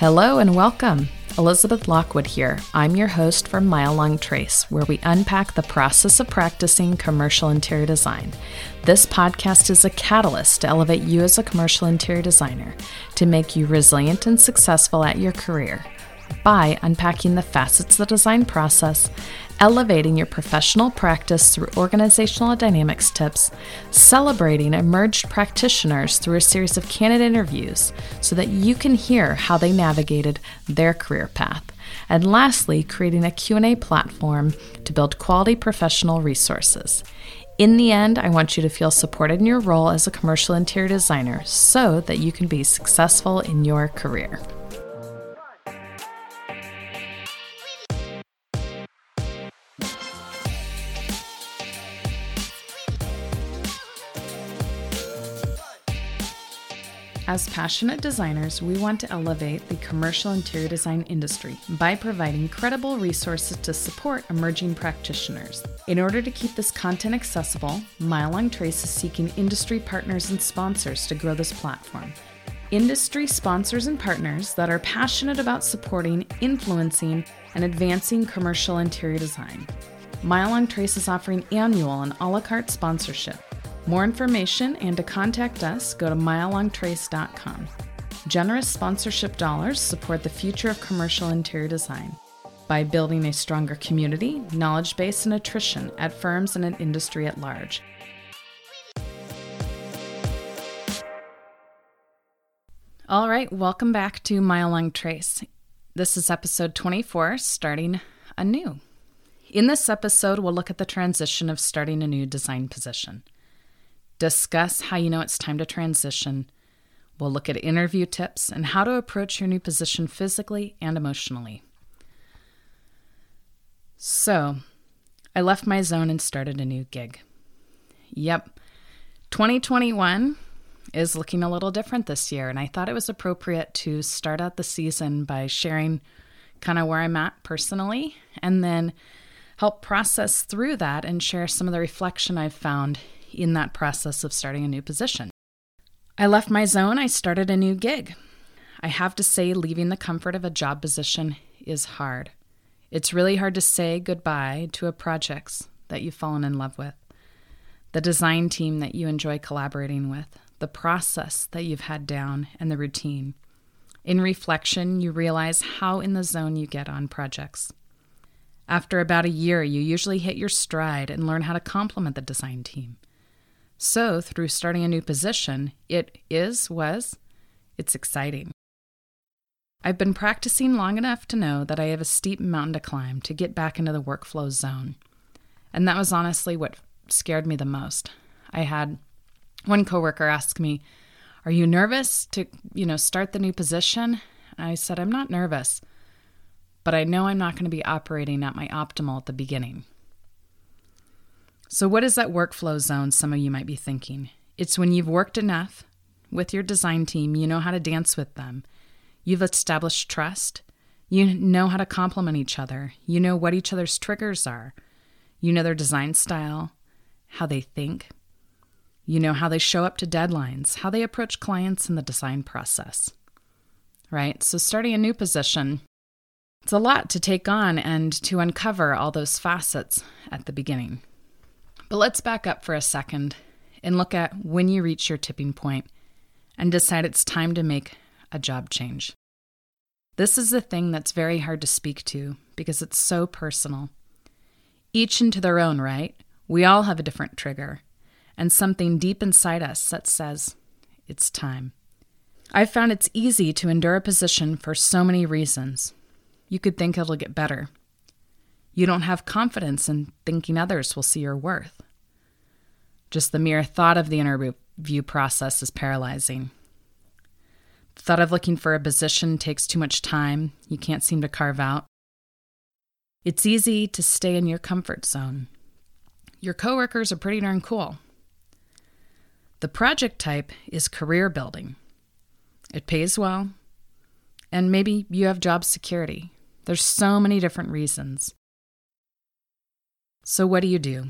Hello and welcome. Elizabeth Lockwood here. I'm your host for Mile Long Trace, where we unpack the process of practicing commercial interior design. This podcast is a catalyst to elevate you as a commercial interior designer, to make you resilient and successful at your career by unpacking the facets of the design process elevating your professional practice through organizational dynamics tips, celebrating emerged practitioners through a series of candid interviews so that you can hear how they navigated their career path. And lastly, creating a Q&A platform to build quality professional resources. In the end, I want you to feel supported in your role as a commercial interior designer so that you can be successful in your career. As passionate designers, we want to elevate the commercial interior design industry by providing credible resources to support emerging practitioners. In order to keep this content accessible, Mile Long Trace is seeking industry partners and sponsors to grow this platform. Industry sponsors and partners that are passionate about supporting, influencing, and advancing commercial interior design. Mile Long Trace is offering annual and a la carte sponsorship more information and to contact us, go to milelongtrace.com. Generous sponsorship dollars support the future of commercial interior design by building a stronger community, knowledge base, and attrition at firms and an industry at large. All right, welcome back to Mile Long Trace. This is episode 24, starting anew. In this episode, we'll look at the transition of starting a new design position discuss how you know it's time to transition. We'll look at interview tips and how to approach your new position physically and emotionally. So, I left my zone and started a new gig. Yep, 2021 is looking a little different this year, and I thought it was appropriate to start out the season by sharing kind of where I'm at personally and then help process through that and share some of the reflection I've found in that process of starting a new position. I left my zone, I started a new gig. I have to say, leaving the comfort of a job position is hard. It's really hard to say goodbye to a project that you've fallen in love with, the design team that you enjoy collaborating with, the process that you've had down, and the routine. In reflection, you realize how in the zone you get on projects. After about a year, you usually hit your stride and learn how to complement the design team. So, through starting a new position, it is, was, it's exciting. I've been practicing long enough to know that I have a steep mountain to climb to get back into the workflow zone. And that was honestly what scared me the most. I had one coworker ask me, "Are you nervous to, you know, start the new position?" I said, "I'm not nervous, but I know I'm not going to be operating at my optimal at the beginning." So, what is that workflow zone? Some of you might be thinking. It's when you've worked enough with your design team, you know how to dance with them, you've established trust, you know how to complement each other, you know what each other's triggers are, you know their design style, how they think, you know how they show up to deadlines, how they approach clients in the design process. Right? So, starting a new position, it's a lot to take on and to uncover all those facets at the beginning. But let's back up for a second and look at when you reach your tipping point and decide it's time to make a job change. This is the thing that's very hard to speak to because it's so personal. Each into their own right, we all have a different trigger and something deep inside us that says, it's time. I've found it's easy to endure a position for so many reasons. You could think it'll get better. You don't have confidence in thinking others will see your worth. Just the mere thought of the interview process is paralyzing. The thought of looking for a position takes too much time you can't seem to carve out. It's easy to stay in your comfort zone. Your coworkers are pretty darn cool. The project type is career building. It pays well, and maybe you have job security. There's so many different reasons. So, what do you do?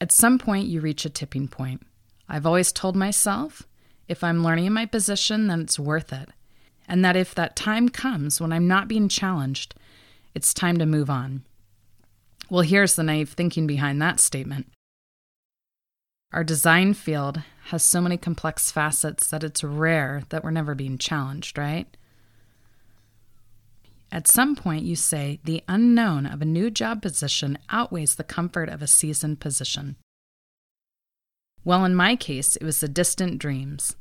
At some point, you reach a tipping point. I've always told myself if I'm learning in my position, then it's worth it. and that if that time comes when I'm not being challenged, it's time to move on. Well, here's the naive thinking behind that statement. Our design field has so many complex facets that it's rare that we're never being challenged, right? At some point, you say the unknown of a new job position outweighs the comfort of a seasoned position. Well, in my case, it was the distant dreams.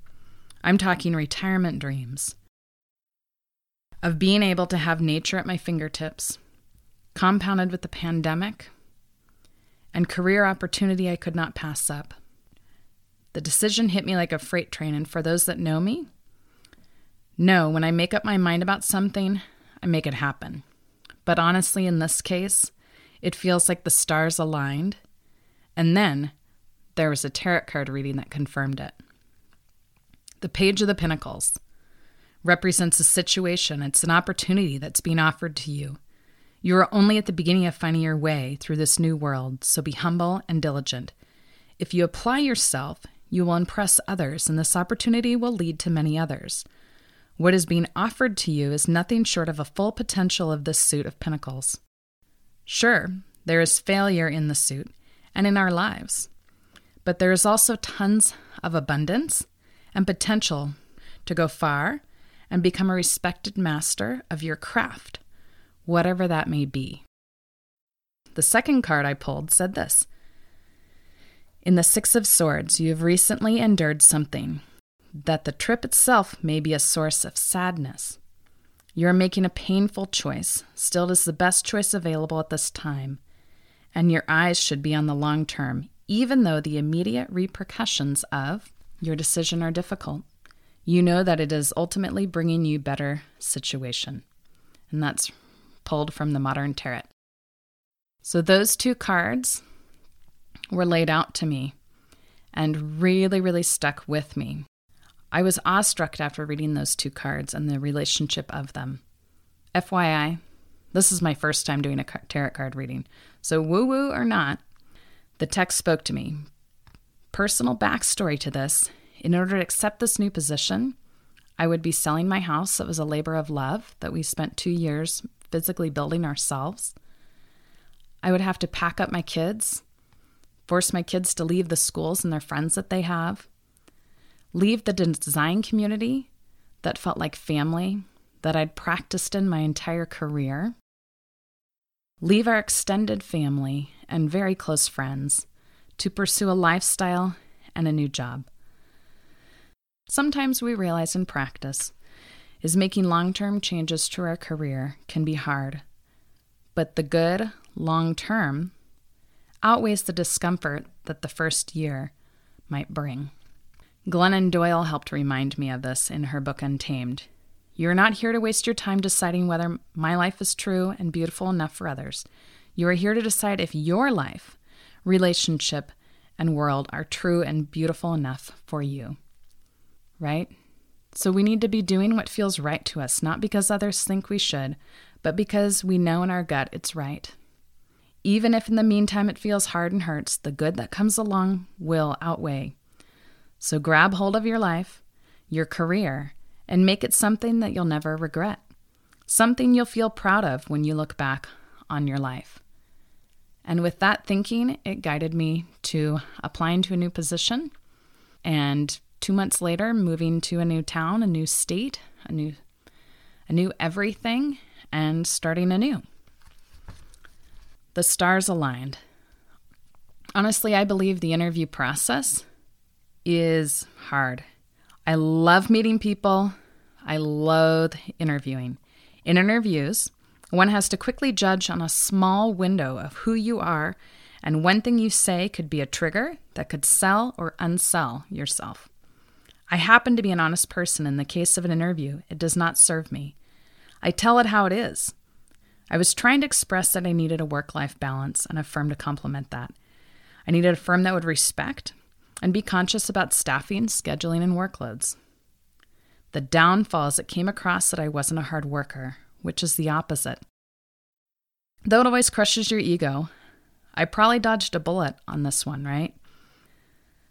I'm talking retirement dreams of being able to have nature at my fingertips, compounded with the pandemic, and career opportunity I could not pass up. The decision hit me like a freight train, and for those that know me, know when I make up my mind about something, I make it happen. But honestly, in this case, it feels like the stars aligned, and then there was a tarot card reading that confirmed it. The Page of the Pentacles represents a situation, it's an opportunity that's being offered to you. You are only at the beginning of finding your way through this new world, so be humble and diligent. If you apply yourself, you will impress others, and this opportunity will lead to many others. What is being offered to you is nothing short of a full potential of this suit of pentacles. Sure, there is failure in the suit and in our lives, but there is also tons of abundance and potential to go far and become a respected master of your craft, whatever that may be. The second card I pulled said this In the Six of Swords, you have recently endured something, that the trip itself may be a source of sadness. You are making a painful choice, still, it is the best choice available at this time, and your eyes should be on the long term, even though the immediate repercussions of your decision are difficult you know that it is ultimately bringing you better situation. And that's pulled from the modern tarot. So those two cards were laid out to me and really, really stuck with me. I was awestruck after reading those two cards and the relationship of them. FYI, this is my first time doing a tarot card reading. So, woo woo or not, the text spoke to me. Personal backstory to this in order to accept this new position, I would be selling my house. It was a labor of love that we spent two years physically building ourselves. I would have to pack up my kids, force my kids to leave the schools and their friends that they have, leave the design community that felt like family that I'd practiced in my entire career, leave our extended family and very close friends to pursue a lifestyle and a new job sometimes we realize in practice is making long term changes to our career can be hard. But the good, long term, outweighs the discomfort that the first year might bring. Glennon Doyle helped remind me of this in her book Untamed. You are not here to waste your time deciding whether my life is true and beautiful enough for others. You are here to decide if your life, relationship, and world are true and beautiful enough for you right? So we need to be doing what feels right to us, not because others think we should, but because we know in our gut it's right. Even if in the meantime it feels hard and hurts, the good that comes along will outweigh. So grab hold of your life, your career, and make it something that you'll never regret. Something you'll feel proud of when you look back on your life. And with that thinking, it guided me to applying to a new position and two months later, moving to a new town, a new state, a new, a new everything, and starting anew. The stars aligned. Honestly, I believe the interview process is hard. I love meeting people. I loathe interviewing. In interviews, one has to quickly judge on a small window of who you are, and one thing you say could be a trigger that could sell or unsell yourself. I happen to be an honest person. In the case of an interview, it does not serve me. I tell it how it is. I was trying to express that I needed a work life balance and a firm to complement that. I needed a firm that would respect and be conscious about staffing, scheduling, and workloads. The downfall is it came across that I wasn't a hard worker, which is the opposite. Though it always crushes your ego, I probably dodged a bullet on this one, right?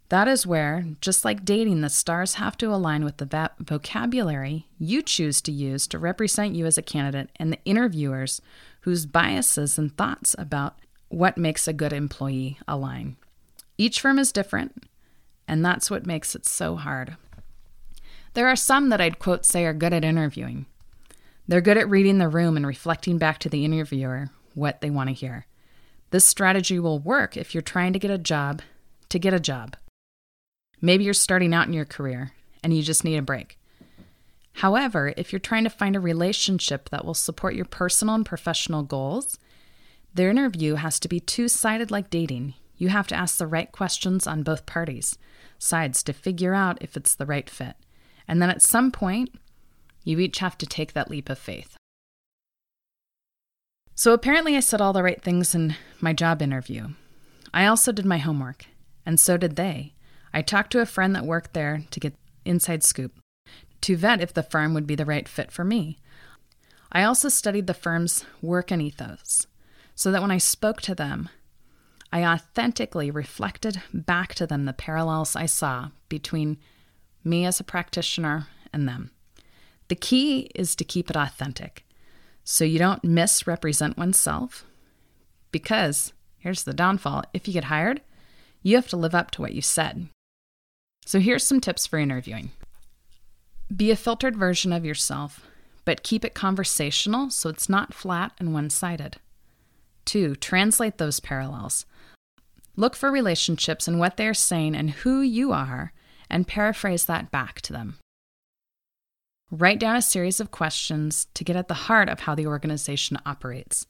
That is where, just like dating, the stars have to align with the va- vocabulary you choose to use to represent you as a candidate and the interviewers whose biases and thoughts about what makes a good employee align. Each firm is different, and that's what makes it so hard. There are some that I'd quote say are good at interviewing. They're good at reading the room and reflecting back to the interviewer what they want to hear. This strategy will work if you're trying to get a job to get a job. Maybe you're starting out in your career and you just need a break. However, if you're trying to find a relationship that will support your personal and professional goals, the interview has to be two sided like dating. You have to ask the right questions on both parties, sides to figure out if it's the right fit. And then at some point, you each have to take that leap of faith. So apparently, I said all the right things in my job interview. I also did my homework, and so did they. I talked to a friend that worked there to get inside scoop, to vet if the firm would be the right fit for me. I also studied the firm's work and ethos, so that when I spoke to them, I authentically reflected back to them the parallels I saw between me as a practitioner and them. The key is to keep it authentic so you don't misrepresent oneself. Because here's the downfall if you get hired, you have to live up to what you said. So here's some tips for interviewing be a filtered version of yourself, but keep it conversational so it's not flat and one sided. Two, translate those parallels. Look for relationships in what they are saying and who you are, and paraphrase that back to them. Write down a series of questions to get at the heart of how the organization operates.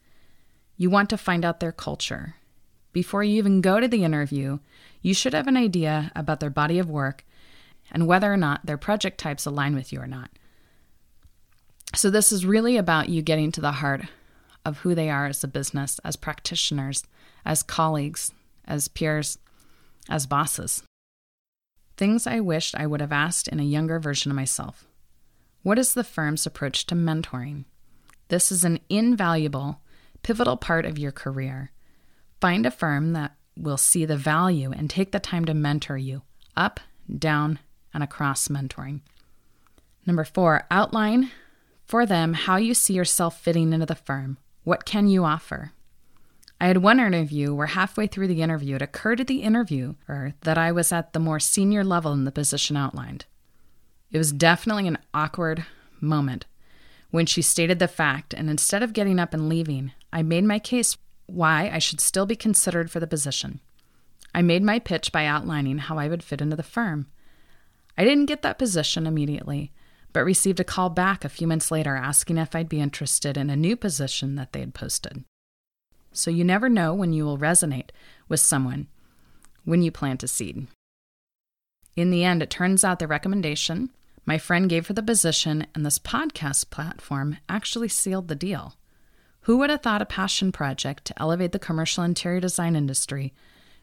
You want to find out their culture. Before you even go to the interview, you should have an idea about their body of work and whether or not their project types align with you or not. So, this is really about you getting to the heart of who they are as a business, as practitioners, as colleagues, as peers, as bosses. Things I wished I would have asked in a younger version of myself. What is the firm's approach to mentoring? This is an invaluable, pivotal part of your career. Find a firm that will see the value and take the time to mentor you up, down, and across mentoring. Number four, outline for them how you see yourself fitting into the firm. What can you offer? I had one interview where halfway through the interview it occurred to the interviewer that I was at the more senior level in the position outlined. It was definitely an awkward moment when she stated the fact, and instead of getting up and leaving, I made my case why I should still be considered for the position. I made my pitch by outlining how I would fit into the firm. I didn't get that position immediately, but received a call back a few months later asking if I'd be interested in a new position that they had posted. So you never know when you will resonate with someone when you plant a seed. In the end, it turns out the recommendation my friend gave for the position and this podcast platform actually sealed the deal. Who would have thought a passion project to elevate the commercial interior design industry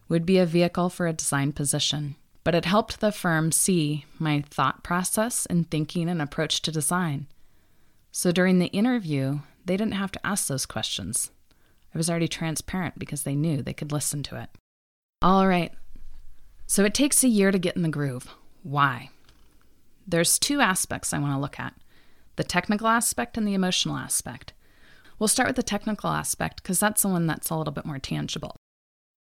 would be a vehicle for a design position? But it helped the firm see my thought process and thinking and approach to design. So during the interview, they didn't have to ask those questions. I was already transparent because they knew they could listen to it. All right. So it takes a year to get in the groove. Why? There's two aspects I want to look at the technical aspect and the emotional aspect. We'll start with the technical aspect because that's the one that's a little bit more tangible.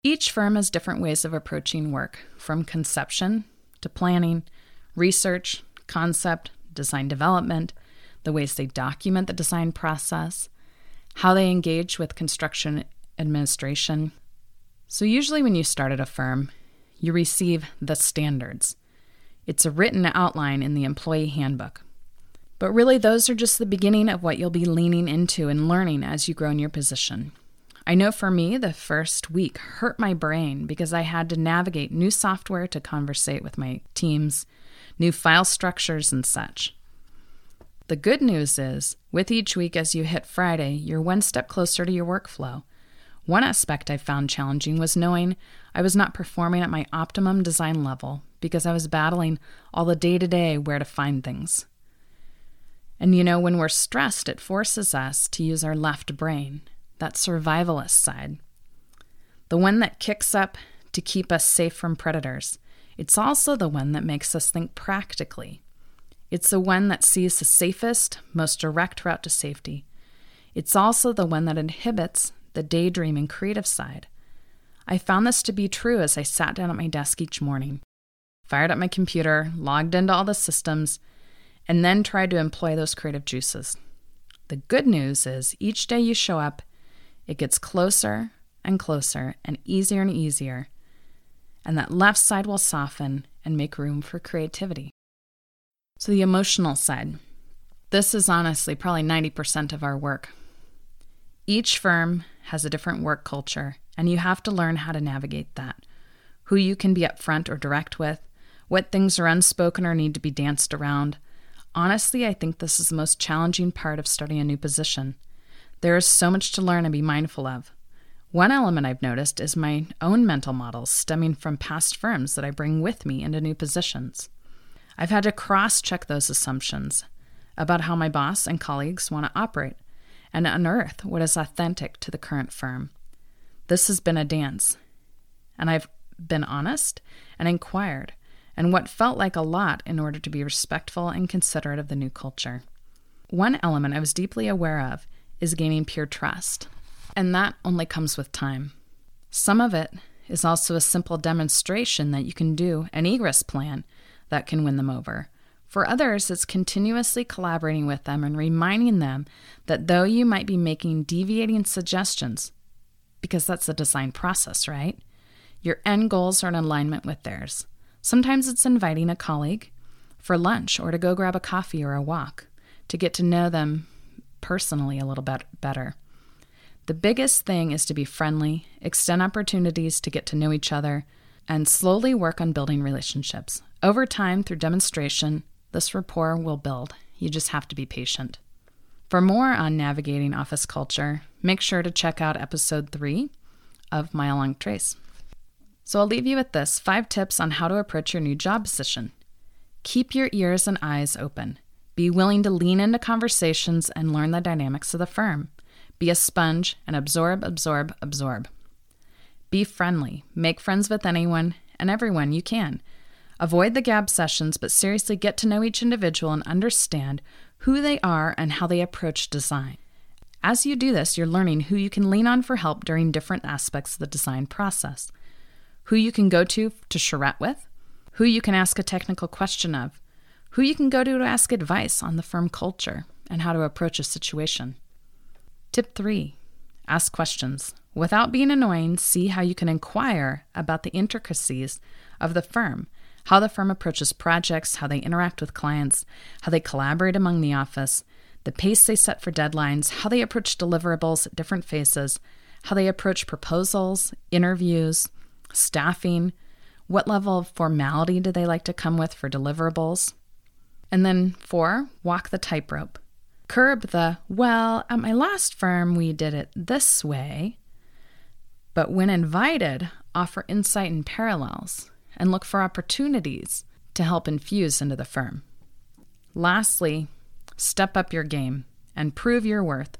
Each firm has different ways of approaching work, from conception to planning, research, concept, design development, the ways they document the design process, how they engage with construction administration. So, usually, when you start at a firm, you receive the standards. It's a written outline in the employee handbook. But really, those are just the beginning of what you'll be leaning into and learning as you grow in your position. I know for me, the first week hurt my brain because I had to navigate new software to conversate with my teams, new file structures, and such. The good news is, with each week as you hit Friday, you're one step closer to your workflow. One aspect I found challenging was knowing I was not performing at my optimum design level because I was battling all the day to day where to find things. And you know, when we're stressed, it forces us to use our left brain, that survivalist side, the one that kicks up to keep us safe from predators. It's also the one that makes us think practically. It's the one that sees the safest, most direct route to safety. It's also the one that inhibits the daydream and creative side. I found this to be true as I sat down at my desk each morning, fired up my computer, logged into all the systems, and then tried to employ those creative juices. The good news is each day you show up, it gets closer and closer and easier and easier, and that left side will soften and make room for creativity. So, the emotional side. This is honestly probably 90% of our work. Each firm has a different work culture, and you have to learn how to navigate that. Who you can be upfront or direct with, what things are unspoken or need to be danced around. Honestly, I think this is the most challenging part of starting a new position. There is so much to learn and be mindful of. One element I've noticed is my own mental models stemming from past firms that I bring with me into new positions. I've had to cross check those assumptions about how my boss and colleagues want to operate and unearth what is authentic to the current firm. This has been a dance, and I've been honest and inquired, and what felt like a lot in order to be respectful and considerate of the new culture. One element I was deeply aware of is gaining peer trust, and that only comes with time. Some of it is also a simple demonstration that you can do an egress plan that can win them over. For others, it's continuously collaborating with them and reminding them that though you might be making deviating suggestions, because that's the design process, right? Your end goals are in alignment with theirs. Sometimes it's inviting a colleague for lunch or to go grab a coffee or a walk to get to know them personally a little bit better. The biggest thing is to be friendly, extend opportunities to get to know each other, and slowly work on building relationships. Over time, through demonstration, this rapport will build. You just have to be patient. For more on navigating office culture, make sure to check out episode three of Mile Long Trace. So I'll leave you with this five tips on how to approach your new job position. Keep your ears and eyes open. Be willing to lean into conversations and learn the dynamics of the firm. Be a sponge and absorb, absorb, absorb. Be friendly. Make friends with anyone and everyone you can. Avoid the gab sessions, but seriously get to know each individual and understand who they are and how they approach design. As you do this, you're learning who you can lean on for help during different aspects of the design process, who you can go to to charrette with, who you can ask a technical question of, who you can go to to ask advice on the firm culture and how to approach a situation. Tip three ask questions. Without being annoying, see how you can inquire about the intricacies of the firm how the firm approaches projects, how they interact with clients, how they collaborate among the office, the pace they set for deadlines, how they approach deliverables at different phases, how they approach proposals, interviews, staffing, what level of formality do they like to come with for deliverables. And then, four, walk the tightrope. Curb the, well, at my last firm we did it this way, but when invited, offer insight and parallels and look for opportunities to help infuse into the firm. Lastly, step up your game and prove your worth.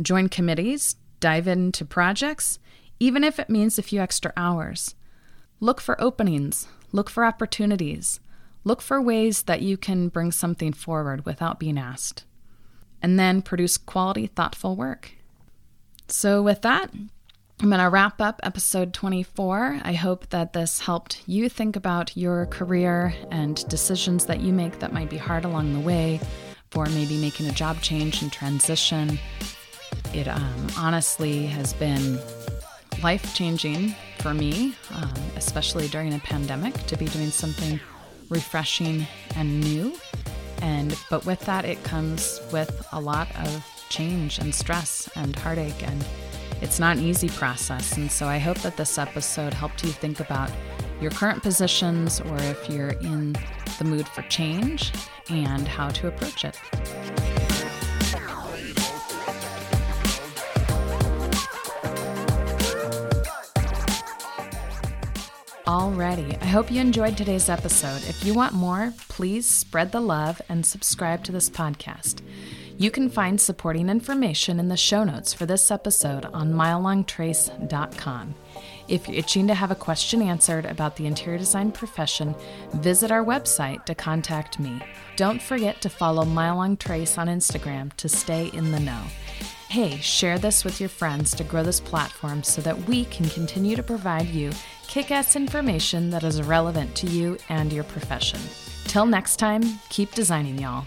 Join committees, dive into projects, even if it means a few extra hours. Look for openings, look for opportunities, look for ways that you can bring something forward without being asked. And then produce quality, thoughtful work. So, with that, I'm going to wrap up episode 24. I hope that this helped you think about your career and decisions that you make that might be hard along the way for maybe making a job change and transition. It um, honestly has been life changing for me, um, especially during a pandemic, to be doing something refreshing and new. And but with that, it comes with a lot of change and stress and heartache and it's not an easy process, and so I hope that this episode helped you think about your current positions or if you're in the mood for change and how to approach it. Alrighty, I hope you enjoyed today's episode. If you want more, please spread the love and subscribe to this podcast. You can find supporting information in the show notes for this episode on milelongtrace.com. If you're itching to have a question answered about the interior design profession, visit our website to contact me. Don't forget to follow Mile Long Trace on Instagram to stay in the know. Hey, share this with your friends to grow this platform so that we can continue to provide you kick ass information that is relevant to you and your profession. Till next time, keep designing, y'all.